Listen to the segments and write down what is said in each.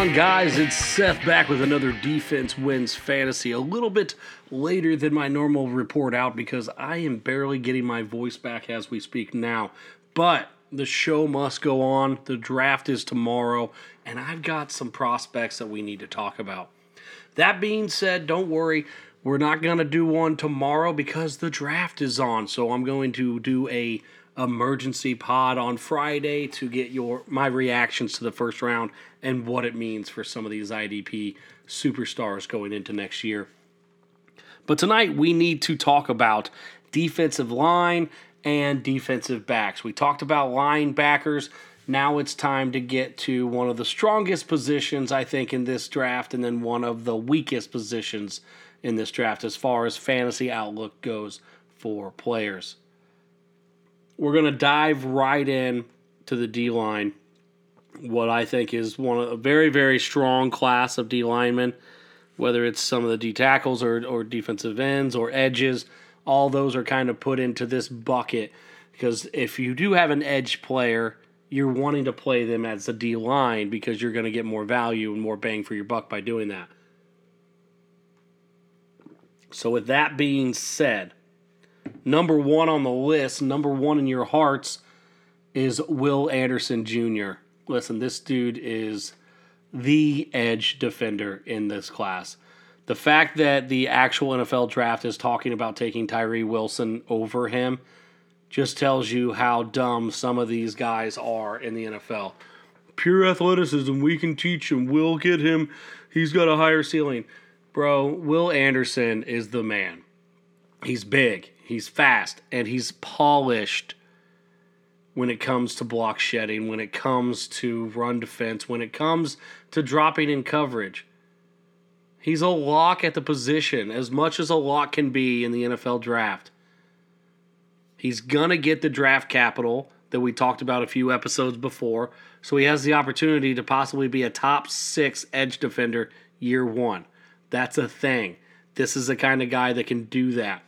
on, guys? It's Seth back with another Defense Wins Fantasy. A little bit later than my normal report out because I am barely getting my voice back as we speak now. But the show must go on. The draft is tomorrow, and I've got some prospects that we need to talk about. That being said, don't worry. We're not going to do one tomorrow because the draft is on. So I'm going to do a emergency pod on Friday to get your my reactions to the first round and what it means for some of these IDP superstars going into next year. But tonight we need to talk about defensive line and defensive backs. We talked about linebackers. Now it's time to get to one of the strongest positions, I think, in this draft, and then one of the weakest positions in this draft as far as fantasy outlook goes for players. We're going to dive right in to the D line. What I think is one of a very, very strong class of D linemen, whether it's some of the D tackles or, or defensive ends or edges, all those are kind of put into this bucket. Because if you do have an edge player, you're wanting to play them as a D line because you're going to get more value and more bang for your buck by doing that. So, with that being said, number one on the list, number one in your hearts, is Will Anderson Jr. Listen, this dude is the edge defender in this class. The fact that the actual NFL draft is talking about taking Tyree Wilson over him just tells you how dumb some of these guys are in the NFL. Pure athleticism, we can teach him. We'll get him. He's got a higher ceiling. Bro, Will Anderson is the man. He's big, he's fast, and he's polished when it comes to block shedding, when it comes to run defense, when it comes to dropping in coverage. He's a lock at the position, as much as a lock can be in the NFL draft. He's going to get the draft capital that we talked about a few episodes before, so he has the opportunity to possibly be a top six edge defender year one. That's a thing. This is the kind of guy that can do that.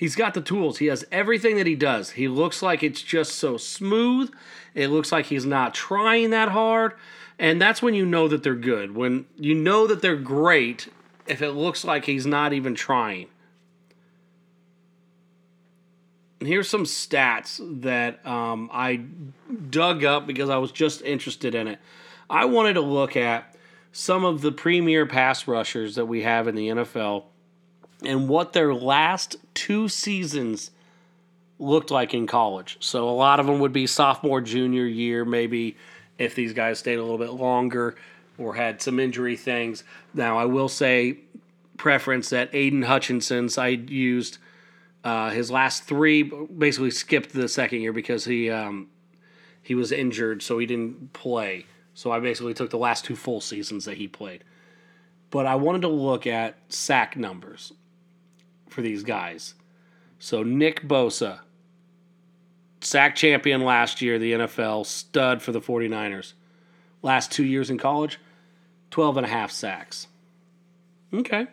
He's got the tools. He has everything that he does. He looks like it's just so smooth. It looks like he's not trying that hard. And that's when you know that they're good. When you know that they're great, if it looks like he's not even trying. And here's some stats that um, I dug up because I was just interested in it. I wanted to look at some of the premier pass rushers that we have in the NFL and what their last two seasons looked like in college. So a lot of them would be sophomore, junior year, maybe if these guys stayed a little bit longer or had some injury things. Now, I will say preference that Aidan Hutchinson's I used uh, his last three basically skipped the second year because he um, he was injured, so he didn't play. So I basically took the last two full seasons that he played. But I wanted to look at sack numbers for these guys. So Nick Bosa, sack champion last year, the NFL, stud for the 49ers. Last two years in college, 12 and a half sacks. Okay.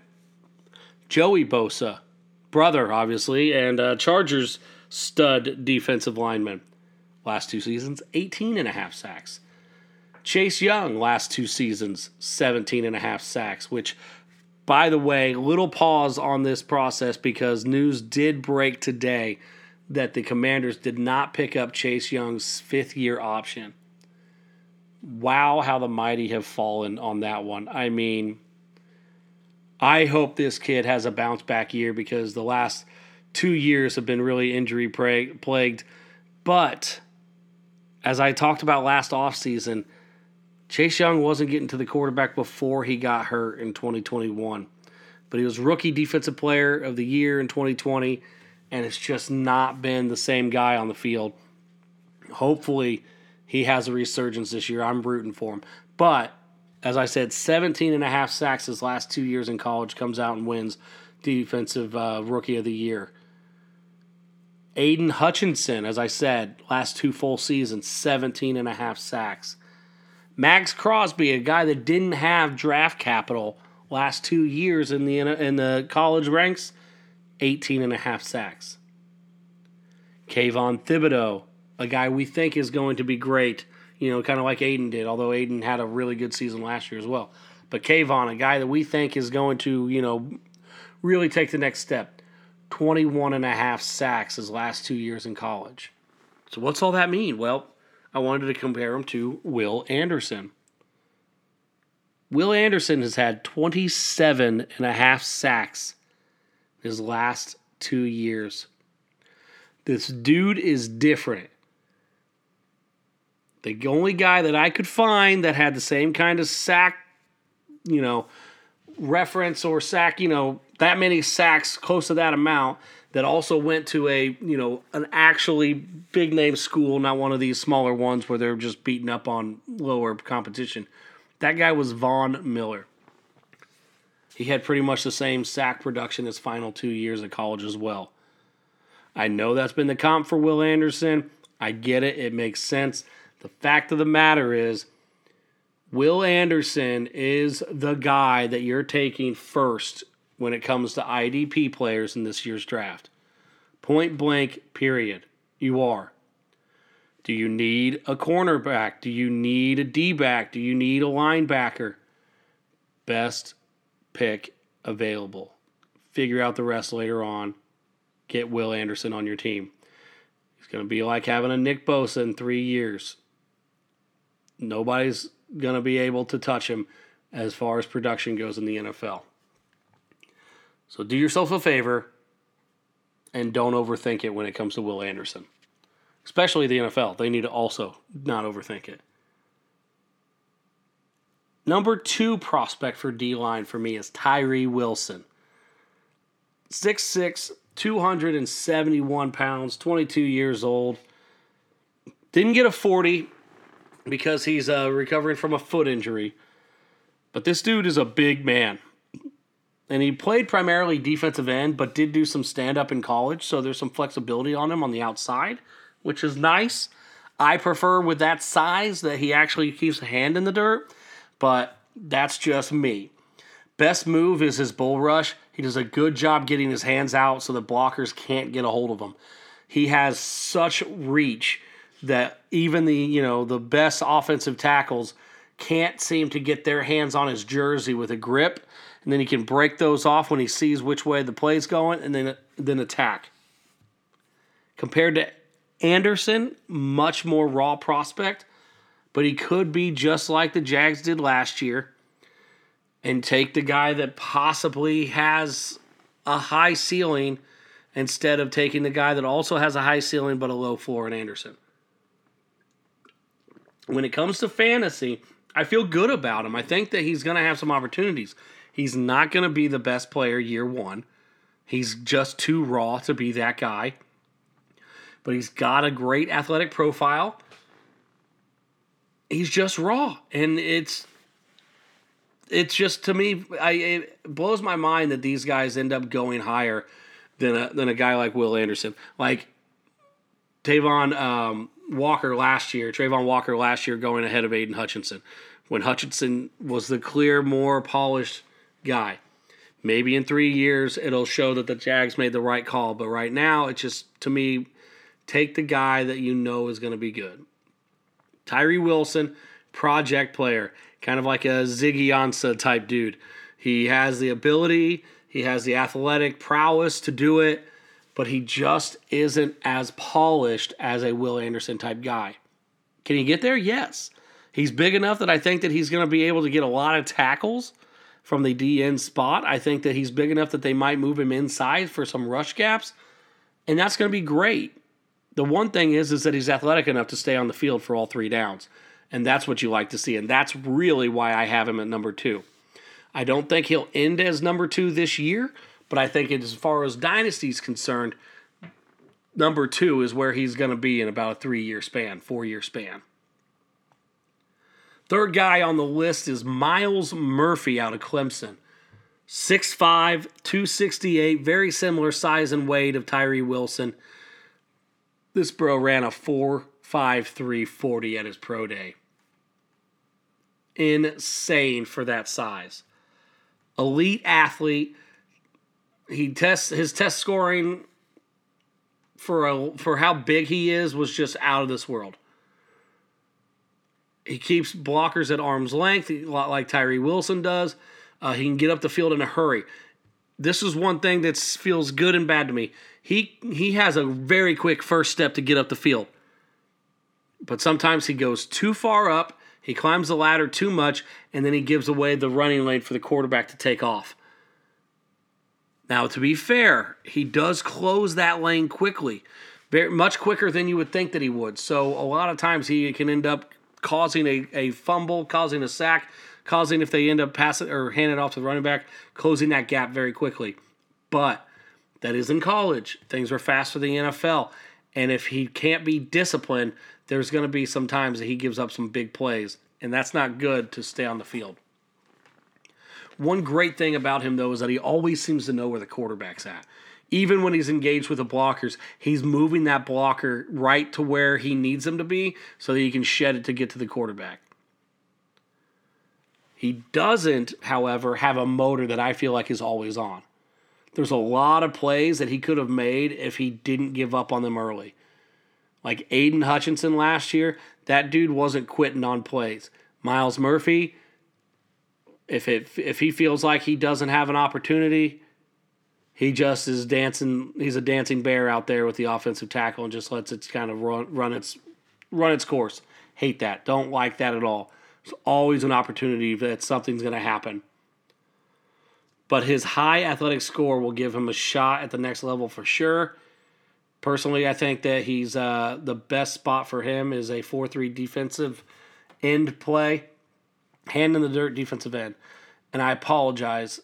Joey Bosa, brother, obviously, and uh, Chargers stud defensive lineman. Last two seasons, 18 and a half sacks. Chase Young, last two seasons, 17 and a half sacks, which, by the way, little pause on this process because news did break today that the Commanders did not pick up Chase Young's fifth year option. Wow, how the mighty have fallen on that one. I mean, I hope this kid has a bounce back year because the last two years have been really injury plagued. But as I talked about last offseason, Chase Young wasn't getting to the quarterback before he got hurt in 2021. But he was rookie defensive player of the year in 2020, and it's just not been the same guy on the field. Hopefully, he has a resurgence this year. I'm rooting for him. But as I said, 17 and a half sacks his last two years in college comes out and wins defensive uh, rookie of the year. Aidan Hutchinson, as I said, last two full seasons, 17 and a half sacks. Maxx Crosby, a guy that didn't have draft capital last two years in the in the college ranks, 18 and a half sacks. Kayvon Thibodeaux, a guy we think is going to be great, you know, kind of like Aidan did, although Aidan had a really good season last year as well. But Kayvon, a guy that we think is going to, you know, really take the next step. 21 and a half sacks his last two years in college. So what's all that mean? Well, I wanted to compare him to Will Anderson. Will Anderson has had 27 and a half sacks his last two years. This dude is different. The only guy that I could find that had the same kind of sack, you know, reference or sack, you know, that many sacks close to that amount that also went to a, you know, an actually big name school, not one of these smaller ones where they're just beating up on lower competition. That guy was Von Miller. He had pretty much the same sack production his final two years of college as well. I know that's been the comp for Will Anderson. I get it. It makes sense. The fact of the matter is, Will Anderson is the guy that you're taking first when it comes to IDP players in this year's draft. Point blank, period. You are. Do you need a cornerback? Do you need a D back? Do you need a linebacker? Best pick available. Figure out the rest later on. Get Will Anderson on your team. He's going to be like having a Nick Bosa in three years. Nobody's going to be able to touch him as far as production goes in the NFL. So do yourself a favor and don't overthink it when it comes to Will Anderson. Especially the NFL. They need to also not overthink it. Number two prospect for D line for me is Tyree Wilson. 6'6, 271 pounds, 22 years old. Didn't get a 40 because he's uh, recovering from a foot injury. But this dude is a big man and he played primarily defensive end, but did do some stand up in college. So there's some flexibility on him on the outside, which is nice. I prefer with that size that he actually keeps a hand in the dirt, but that's just me. Best move is his bull rush. He does a good job getting his hands out so the blockers can't get a hold of him. He has such reach that even the you know the best offensive tackles can't seem to get their hands on his jersey with a grip and then he can break those off when he sees which way the play's going, and then then attack. Compared to Anderson, much more raw prospect, but he could be just like the Jags did last year and take the guy that possibly has a high ceiling instead of taking the guy that also has a high ceiling but a low floor in Anderson. When it comes to fantasy, I feel good about him. I think that he's going to have some opportunities. He's not going to be the best player year one. He's just too raw to be that guy. But he's got a great athletic profile. He's just raw, and it's it's just to me, I it blows my mind that these guys end up going higher than a than a guy like Will Anderson, like Tavon um, Walker last year. Travon Walker last year going ahead of Aidan Hutchinson, when Hutchinson was the clear, more polished guy. Maybe in three years it'll show that the Jags made the right call, but right now it's just to me, take the guy that you know is going to be good. Tyree Wilson, project player, kind of like a Ziggy Ansah type dude. He has the ability, he has the athletic prowess to do it, but he just isn't as polished as a Will Anderson type guy. Can he get there? Yes. He's big enough that I think that he's going to be able to get a lot of tackles from the DN spot. I think that he's big enough that they might move him inside for some rush gaps, and that's going to be great. The one thing is is that he's athletic enough to stay on the field for all three downs, and that's what you like to see, and that's really why I have him at number two. I don't think he'll end as number two this year, but I think as far as dynasty is concerned, number two is where he's going to be in about a three year span, four year span. Third guy on the list is Myles Murphy out of Clemson. 6'5, 268, very similar size and weight of Tyree Wilson. This bro ran a 4'5'3 40 at his pro day. Insane for that size. Elite athlete. He tests his test scoring for a, for how big he is was just out of this world He keeps blockers at arm's length, a lot like Tyree Wilson does. Uh, he can get up the field in a hurry. This is one thing that feels good and bad to me. He he has a very quick first step to get up the field, but sometimes he goes too far up. He climbs the ladder too much, and then he gives away the running lane for the quarterback to take off. Now, to be fair, he does close that lane quickly, much quicker than you would think that he would. So a lot of times he can end up causing a, a fumble, causing a sack, causing if they end up passing or handing it off to the running back, closing that gap very quickly. But that is in college. Things are fast for the NFL. And if he can't be disciplined, there's going to be some times that he gives up some big plays. And that's not good to stay on the field. One great thing about him, though, is that he always seems to know where the quarterback's at. Even when he's engaged with the blockers, he's moving that blocker right to where he needs him to be so that he can shed it to get to the quarterback. He doesn't, however, have a motor that I feel like is always on. There's a lot of plays that he could have made if he didn't give up on them early. Like Aidan Hutchinson last year, that dude wasn't quitting on plays. Myles Murphy, if it if he feels like he doesn't have an opportunity, he just is dancing. He's a dancing bear out there with the offensive tackle and just lets it kind of run run its run its course. Hate that. Don't like that at all. It's always an opportunity that something's going to happen. But his high athletic score will give him a shot at the next level for sure. Personally, I think that he's uh, the best spot for him is a four-three defensive end play hand in the dirt defensive end. And I apologize.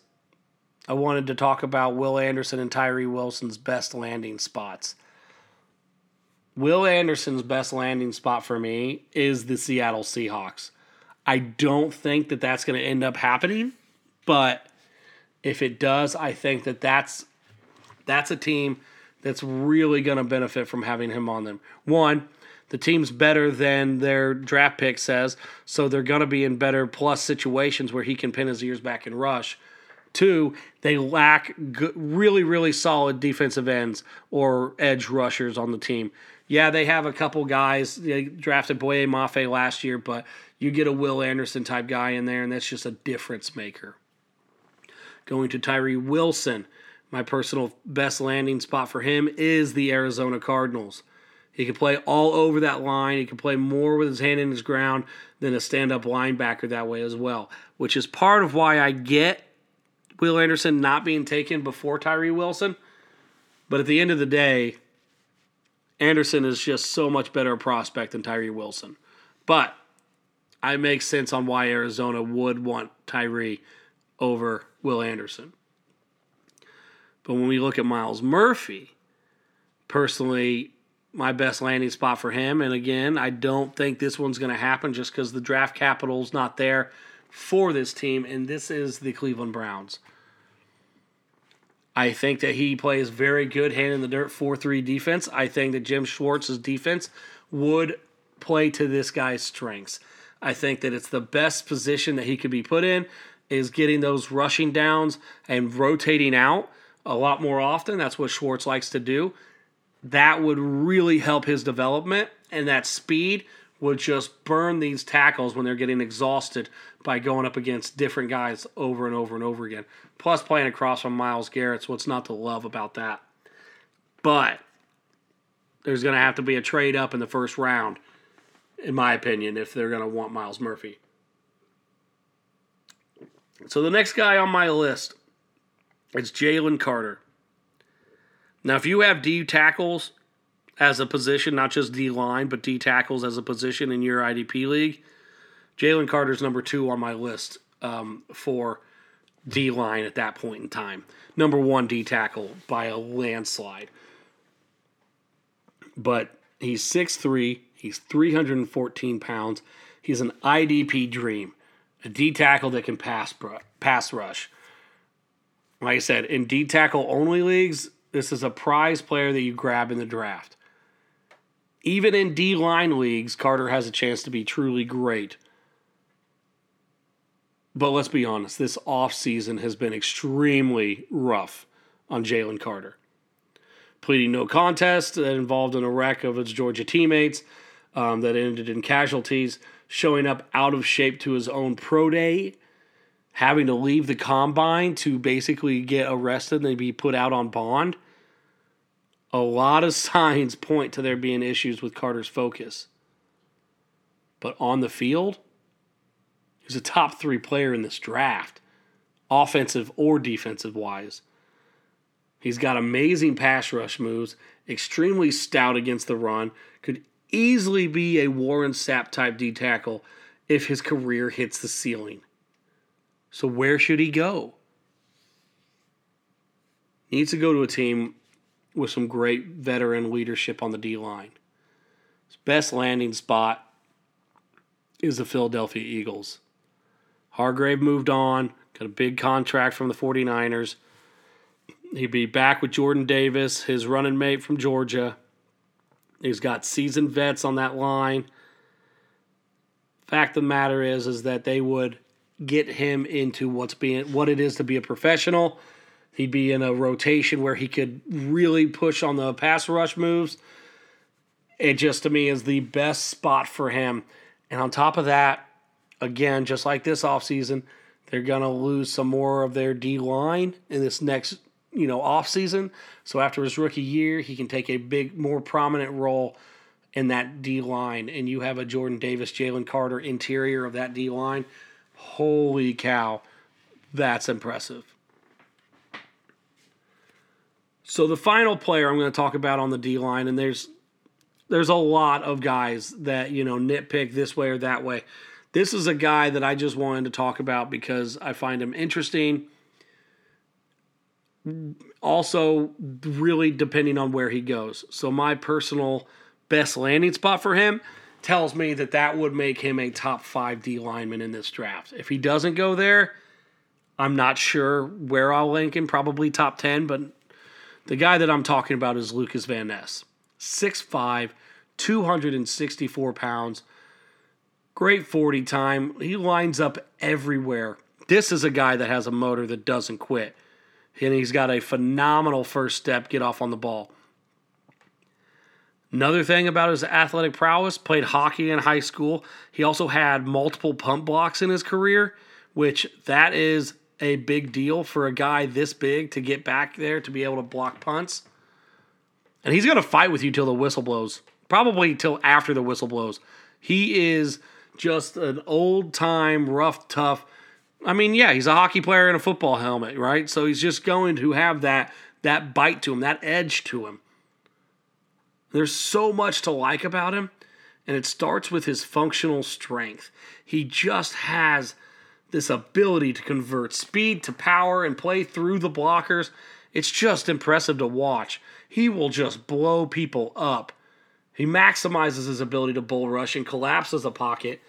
I wanted to talk about Will Anderson and Tyree Wilson's best landing spots. Will Anderson's best landing spot for me is the Seattle Seahawks. I don't think that that's going to end up happening, but if it does, I think that that's that's a team that's really going to benefit from having him on them. One, the team's better than their draft pick says, so they're going to be in better plus situations where he can pin his ears back and rush. Two, they lack really, really solid defensive ends or edge rushers on the team. Yeah, they have a couple guys. They drafted Boye Mafe last year, but you get a Will Anderson type guy in there, and that's just a difference maker. Going to Tyree Wilson, my personal best landing spot for him is the Arizona Cardinals. He can play all over that line. He can play more with his hand in his ground than a stand up linebacker that way as well, which is part of why I get Will Anderson not being taken before Tyree Wilson. But at the end of the day, Anderson is just so much better a prospect than Tyree Wilson. But I make sense on why Arizona would want Tyree over Will Anderson. But when we look at Myles Murphy, personally, my best landing spot for him. And again, I don't think this one's going to happen just because the draft capital's not there for this team, and this is the Cleveland Browns. I think that he plays very good hand in the dirt 4 3 defense. I think that Jim Schwartz's defense would play to this guy's strengths. I think that it's the best position that he could be put in is getting those rushing downs and rotating out a lot more often. That's what Schwartz likes to do that would really help his development and that speed would just burn these tackles when they're getting exhausted by going up against different guys over and over and over again. Plus, playing across from Myles Garrett, so what's not to love about that? But there's going to have to be a trade up in the first round, in my opinion, if they're going to want Myles Murphy. So the next guy on my list is Jalen Carter. Now, if you have D tackles as a position, not just D line, but D tackles as a position in your IDP league, Jalen Carter's number two on my list um, for D line at that point in time. Number one D tackle by a landslide. But he's 6'3, he's 314 pounds. He's an IDP dream, a D tackle that can pass, pass rush. Like I said, in D tackle only leagues, this is a prize player that you grab in the draft. Even in D line leagues, Carter has a chance to be truly great. But let's be honest, this offseason has been extremely rough on Jalen Carter. Pleading no contest that involved in a wreck of his Georgia teammates, um, that ended in casualties, showing up out of shape to his own pro day, having to leave the combine to basically get arrested and be put out on bond. A lot of signs point to there being issues with Carter's focus. But on the field, he's a top three player in this draft, offensive or defensive wise. He's got amazing pass rush moves, extremely stout against the run, could easily be a Warren Sapp type D tackle if his career hits the ceiling. So where should he go? He needs to go to a team with some great veteran leadership on the D line. His best landing spot is the Philadelphia Eagles. Hargrave moved on, got a big contract from the 49ers. He'd be back with Jordan Davis, his running mate from Georgia. He's got seasoned vets on that line. Fact of the matter is, is that they would get him into what's being what it is to be a professional. He'd be in a rotation where he could really push on the pass rush moves. It just to me is the best spot for him. And on top of that, again, just like this offseason, they're gonna lose some more of their D line in this next you know off season. So after his rookie year, he can take a big, more prominent role in that D line. And you have a Jordan Davis, Jalen Carter interior of that D line. Holy cow, that's impressive. So the final player I'm going to talk about on the D line, and there's there's a lot of guys that you know nitpick this way or that way. This is a guy that I just wanted to talk about because I find him interesting also really depending on where he goes. So my personal best landing spot for him tells me that that would make him a top 5 D lineman in this draft. If he doesn't go there, I'm not sure where I'll link him, probably top 10, but the guy that I'm talking about is Lucas Van Ness. 6'5, 264 pounds. Great 40 time. He lines up everywhere. This is a guy that has a motor that doesn't quit and he's got a phenomenal first step get off on the ball. Another thing about his athletic prowess, played hockey in high school. He also had multiple punt blocks in his career, which that is a big deal for a guy this big to get back there to be able to block punts. And he's going to fight with you till the whistle blows, probably till after the whistle blows. He is just an old time, rough, tough I mean, yeah, he's a hockey player in a football helmet, right? So he's just going to have that that bite to him, that edge to him. There's so much to like about him, and it starts with his functional strength. He just has this ability to convert speed to power and play through the blockers. It's just impressive to watch. He will just blow people up. He maximizes his ability to bull rush and collapses a pocket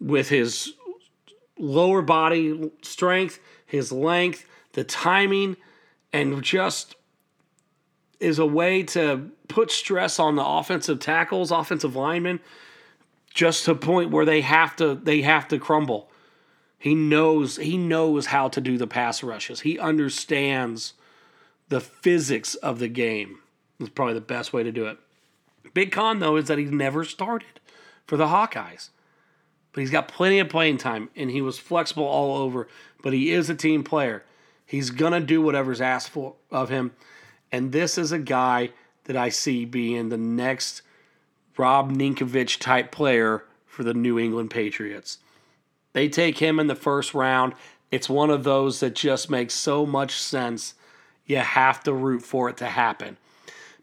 with his lower body strength, his length, the timing, and just is a way to put stress on the offensive tackles, offensive linemen, just to a point where they have to they have to crumble. He knows he knows how to do the pass rushes. He understands the physics of the game. Is probably the best way to do it. Big con though is that he's never started for the Hawkeyes but he's got plenty of playing time and he was flexible all over. But he is a team player. He's gonna do whatever's asked for of him. And this is a guy that I see being the next Rob Ninkovich type player for the New England Patriots. They take him in the first round. It's one of those that just makes so much sense. You have to root for it to happen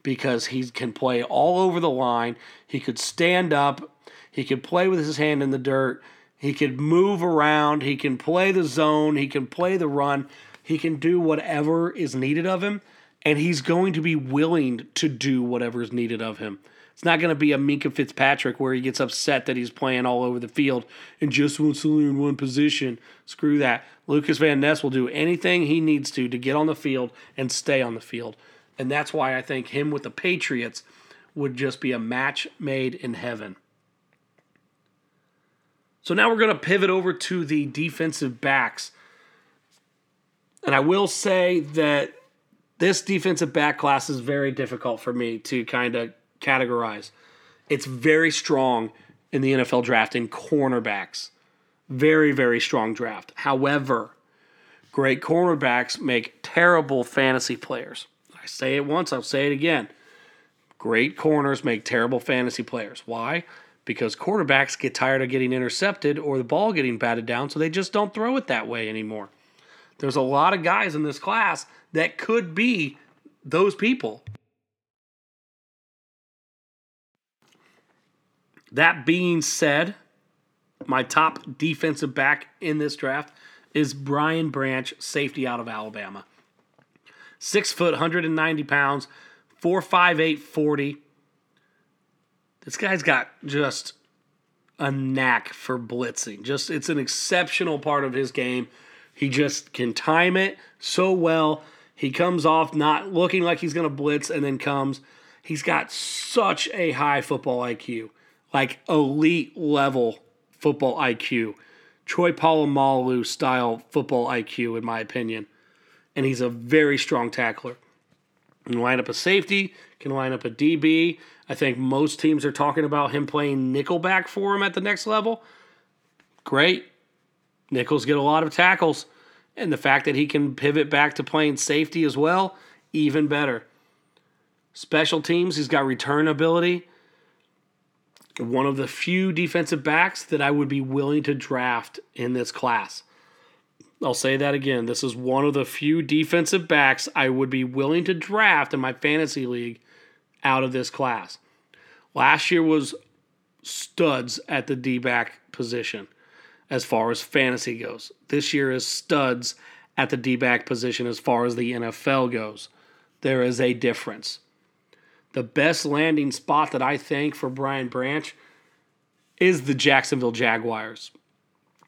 because he can play all over the line. He could stand up he could play with his hand in the dirt. He could move around. He can play the zone. He can play the run. He can do whatever is needed of him. And he's going to be willing to do whatever is needed of him. It's not going to be a Minkah Fitzpatrick where he gets upset that he's playing all over the field and just wants to learn one position. Screw that. Lucas Van Ness will do anything he needs to to get on the field and stay on the field. And that's why I think him with the Patriots would just be a match made in heaven. So now we're going to pivot over to the defensive backs. And I will say that this defensive back class is very difficult for me to kind of categorize. It's very strong in the NFL draft in cornerbacks. Very, very strong draft. However, great cornerbacks make terrible fantasy players. I say it once, I'll say it again. Great corners make terrible fantasy players. Why? Because quarterbacks get tired of getting intercepted or the ball getting batted down, so they just don't throw it that way anymore. There's a lot of guys in this class that could be those people. That being said, my top defensive back in this draft is Brian Branch, safety out of Alabama. Six foot, 190 pounds, 4'5'8, 40. This guy's got just a knack for blitzing. Just it's an exceptional part of his game. He just can time it so well. He comes off not looking like he's going to blitz and then comes. He's got such a high football IQ like elite level football IQ. Troy Polamalu style football IQ, in my opinion. And he's a very strong tackler. Can line up a safety, can line up a DB. I think most teams are talking about him playing nickelback for him at the next level. Great. Nickels get a lot of tackles. And the fact that he can pivot back to playing safety as well, even better. Special teams, he's got return ability one of the few defensive backs that I would be willing to draft in this class. I'll say that again. This is one of the few defensive backs I would be willing to draft in my fantasy league out of this class. Last year was studs at the D back position as far as fantasy goes. This year is studs at the D back position as far as the NFL goes. There is a difference the best landing spot that I think for Brian Branch is the Jacksonville Jaguars.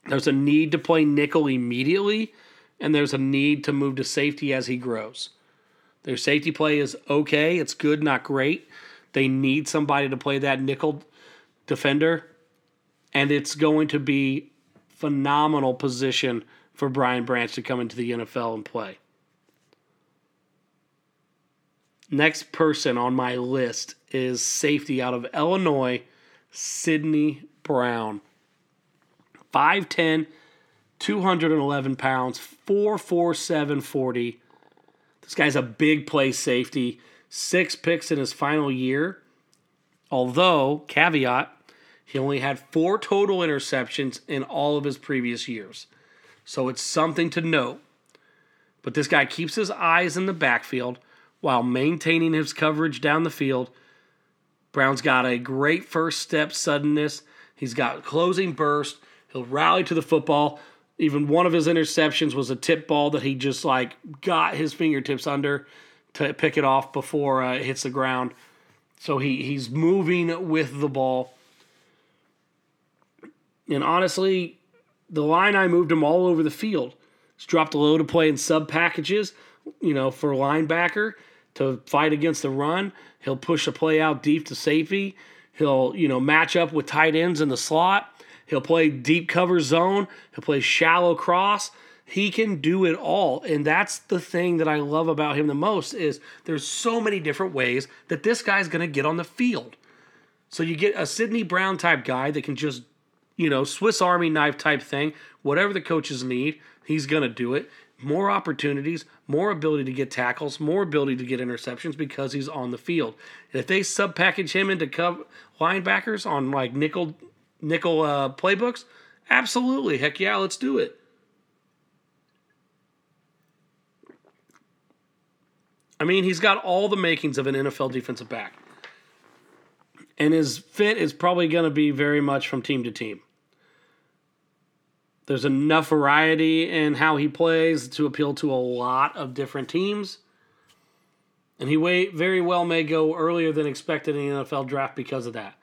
There's a need to play nickel immediately, and there's a need to move to safety as he grows. Their safety play is okay, it's good, not great. They need somebody to play that nickel defender, and it's going to be phenomenal position for Brian Branch to come into the NFL and play. Next person on my list is safety out of Illinois, Sydney Brown. 5'10, 211 pounds, 4'4'7, 40. This guy's a big play safety. Six picks in his final year. Although, caveat, he only had four total interceptions in all of his previous years. So it's something to note. But this guy keeps his eyes in the backfield while maintaining his coverage down the field. Brown's got a great first step suddenness. He's got closing burst. He'll rally to the football. Even one of his interceptions was a tip ball that he just like got his fingertips under to pick it off before uh, it hits the ground. So he he's moving with the ball. And honestly, the line I moved him all over the field. He's dropped a load of play in sub packages, you know, for linebacker to fight against the run. He'll push a play out deep to safety. He'll, you know, match up with tight ends in the slot. He'll play deep cover zone. He'll play shallow cross. He can do it all. And that's the thing that I love about him the most is there's so many different ways that this guy's going to get on the field. So you get a Sydney Brown type guy that can just, you know, Swiss Army knife type thing, whatever the coaches need, he's going to do it more opportunities, more ability to get tackles, more ability to get interceptions because he's on the field. And if they sub package him into co- linebackers on like nickel nickel uh, playbooks, absolutely, heck yeah, let's do it. I mean, he's got all the makings of an NFL defensive back. And his fit is probably going to be very much from team to team. There's enough variety in how he plays to appeal to a lot of different teams. And he way, very well may go earlier than expected in the NFL draft because of that.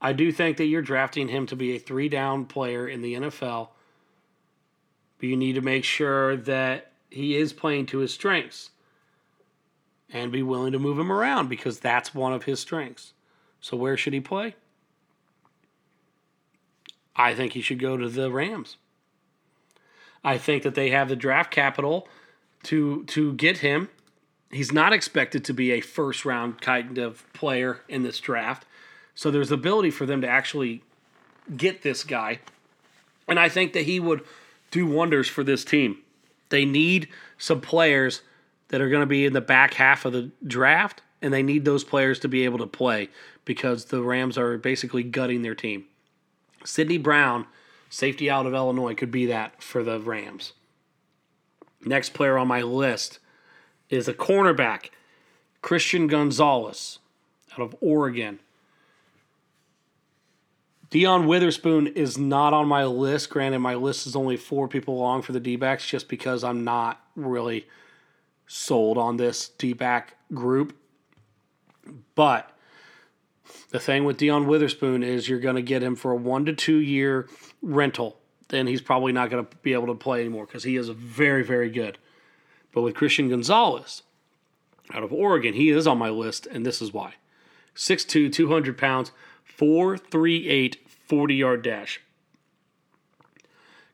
I do think that you're drafting him to be a three down player in the NFL, but you need to make sure that he is playing to his strengths and be willing to move him around because that's one of his strengths. So, where should he play? I think he should go to the Rams. I think that they have the draft capital to to get him He's not expected to be a first round kind of player in this draft. So there's ability for them to actually get this guy. And I think that he would do wonders for this team. They need some players that are going to be in the back half of the draft, and they need those players to be able to play because the Rams are basically gutting their team. Sydney Brown, safety out of Illinois, could be that for the Rams. Next player on my list is a cornerback, Christian Gonzalez out of Oregon. Dion Witherspoon is not on my list. Granted, my list is only four people long for the D backs just because I'm not really sold on this D back group. But the thing with Dion Witherspoon is you're going to get him for a one to two year rental. Then he's probably not going to be able to play anymore because he is very, very good. But with Christian Gonzalez out of Oregon, he is on my list, and this is why 6'2, 200 pounds, 4'3'8, 40 yard dash.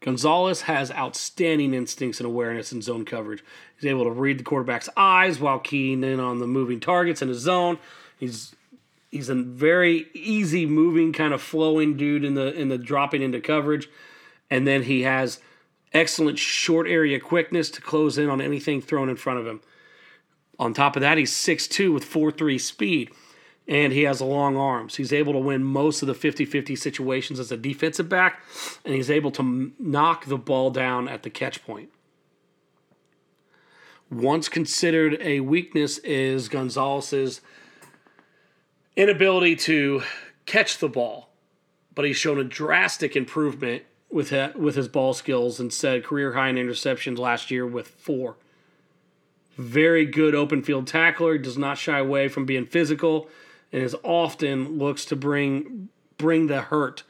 Gonzalez has outstanding instincts and awareness in zone coverage. He's able to read the quarterback's eyes while keying in on the moving targets in his zone. He's he's a very easy moving kind of flowing dude in the in the dropping into coverage. And then he has excellent short area quickness to close in on anything thrown in front of him. On top of that, he's 6'2 with 4'3 speed and he has long arms. He's able to win most of the 50 50 situations as a defensive back, and he's able to knock the ball down at the catch point. Once considered a weakness is Gonzalez's inability to catch the ball, but he's shown a drastic improvement with with his ball skills and career high in interceptions last year with four. Very good open field tackler, does not shy away from being physical and is often looks to bring bring the hurt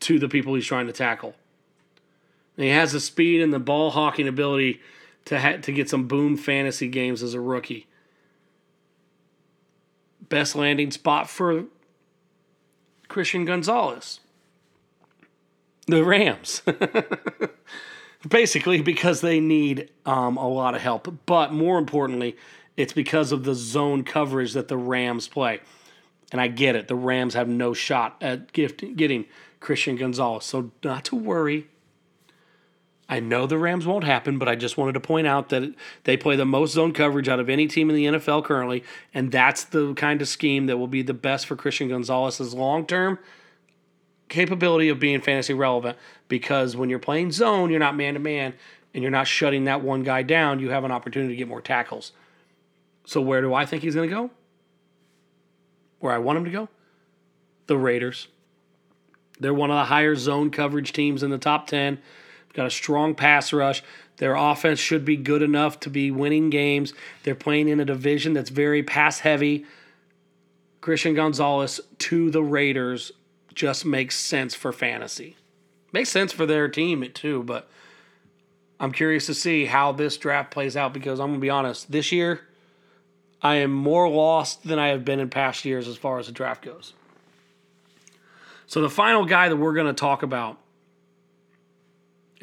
to the people he's trying to tackle. And he has the speed and the ball hawking ability to ha- to get some boom fantasy games as a rookie. Best landing spot for Christian Gonzalez. The Rams. Basically, because they need um, a lot of help. But more importantly, it's because of the zone coverage that the Rams play. And I get it. The Rams have no shot at getting Christian Gonzalez. So, not to worry. I know the Rams won't happen, but I just wanted to point out that they play the most zone coverage out of any team in the NFL currently, and that's the kind of scheme that will be the best for Christian Gonzalez's long term capability of being fantasy relevant. Because when you're playing zone, you're not man to man, and you're not shutting that one guy down. You have an opportunity to get more tackles. So, where do I think he's going to go? where I want him to go? The Raiders. They're one of the higher zone coverage teams in the top 10. Got a strong pass rush. Their offense should be good enough to be winning games. They're playing in a division that's very pass heavy. Christian Gonzalez to the Raiders just makes sense for fantasy. Makes sense for their team too, but I'm curious to see how this draft plays out because I'm going to be honest, this year I am more lost than I have been in past years as far as the draft goes. So the final guy that we're going to talk about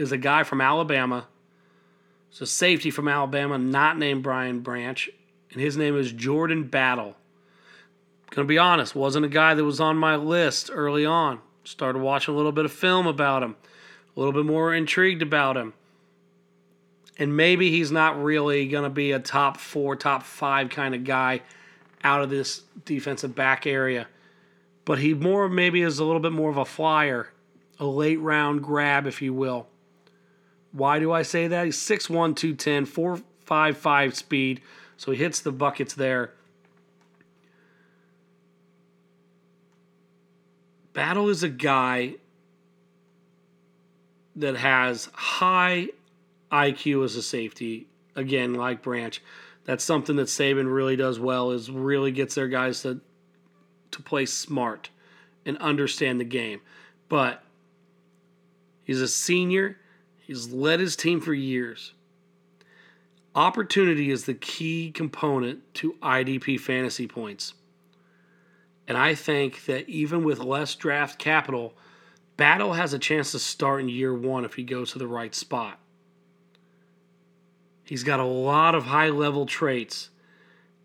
is a guy from Alabama. A safety from Alabama, not named Brian Branch, and his name is Jordan Battle. Gonna be honest, wasn't a guy that was on my list early on. Started watching a little bit of film about him, a little bit more intrigued about him and maybe he's not really to be a top four, top five kind of guy out of this defensive back area. But he more maybe is a little bit more of a flyer, a late round grab, if you will. Why do I say that? He's 6'1, 210, 4'5'5 speed, so he hits the buckets there. Battle is a guy that has high IQ as a safety. Again, like Branch, that's something that Saban really does well. Is really gets their guys to to play smart and understand the game. But he's a senior. He's led his team for years. Opportunity is the key component to IDP fantasy points. And I think that even with less draft capital, Battle has a chance to start in year one if he goes to the right spot. He's got a lot of high level traits.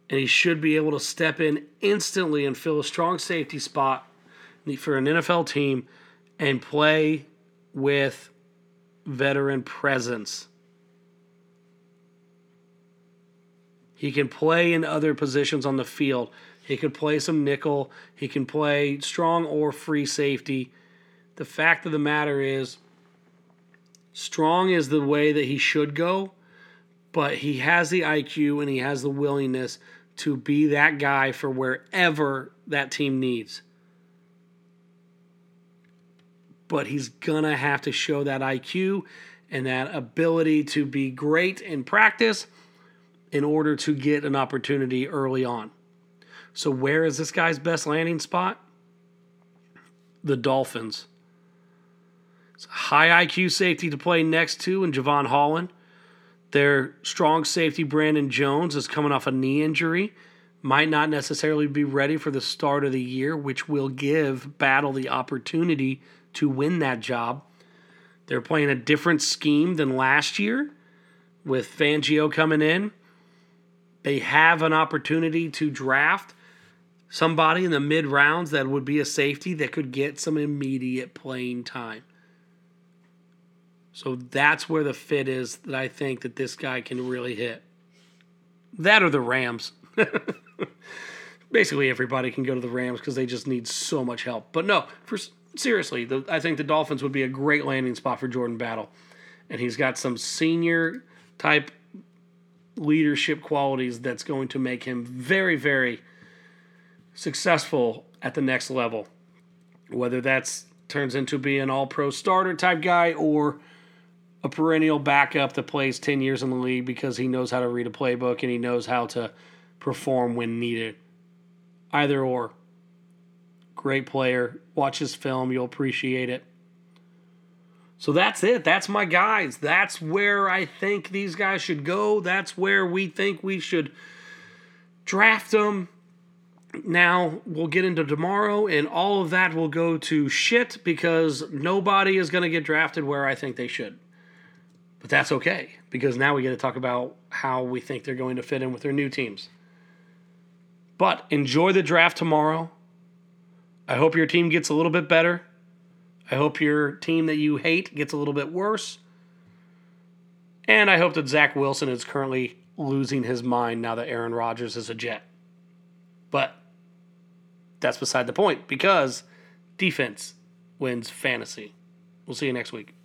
and he should be able to step in instantly and fill a strong safety spot for an NFL team and play with veteran presence. He can play in other positions on the field. He could play some nickel. He can play strong or free safety. The fact of the matter is, strong is the way that he should go, but he has the IQ and he has the willingness to be that guy for wherever that team needs. But he's to have to show that IQ and that ability to be great in practice in order to get an opportunity early on. So, where is this guy's best landing spot? The Dolphins. It's a high IQ safety to play next to, and Jevon Holland. Their strong safety, Brandon Jones, is coming off a knee injury. Might not necessarily be ready for the start of the year, which will give Battle the opportunity to win that job. They're playing a different scheme than last year with Fangio coming in. They have an opportunity to draft somebody in the mid rounds that would be a safety that could get some immediate playing time. So that's where the fit is that I think that this guy can really hit. That or the Rams. Basically, everybody can go to the Rams because they just need so much help. But no, for seriously, the, I think the Dolphins would be a great landing spot for Jordan Battle, and he's got some senior type leadership qualities that's going to make him very, very successful at the next level. Whether that's turns into being an all pro starter type guy or a perennial backup that plays 10 years in the league because he knows how to read a playbook and he knows how to perform when needed. Either or. Great player. Watch his film, you'll appreciate it. So that's it. That's my guys. That's where I think these guys should go. That's where we think we should draft them. Now we'll get into tomorrow, and all of that will go to shit because nobody is going to get drafted where I think they should. But that's okay because now we get to talk about how we think they're going to fit in with their new teams. But enjoy the draft tomorrow. I hope your team gets a little bit better. I hope your team that you hate gets a little bit worse. And I hope that Zach Wilson is currently losing his mind now that Aaron Rodgers is a Jet. But that's beside the point because defense wins fantasy. We'll see you next week.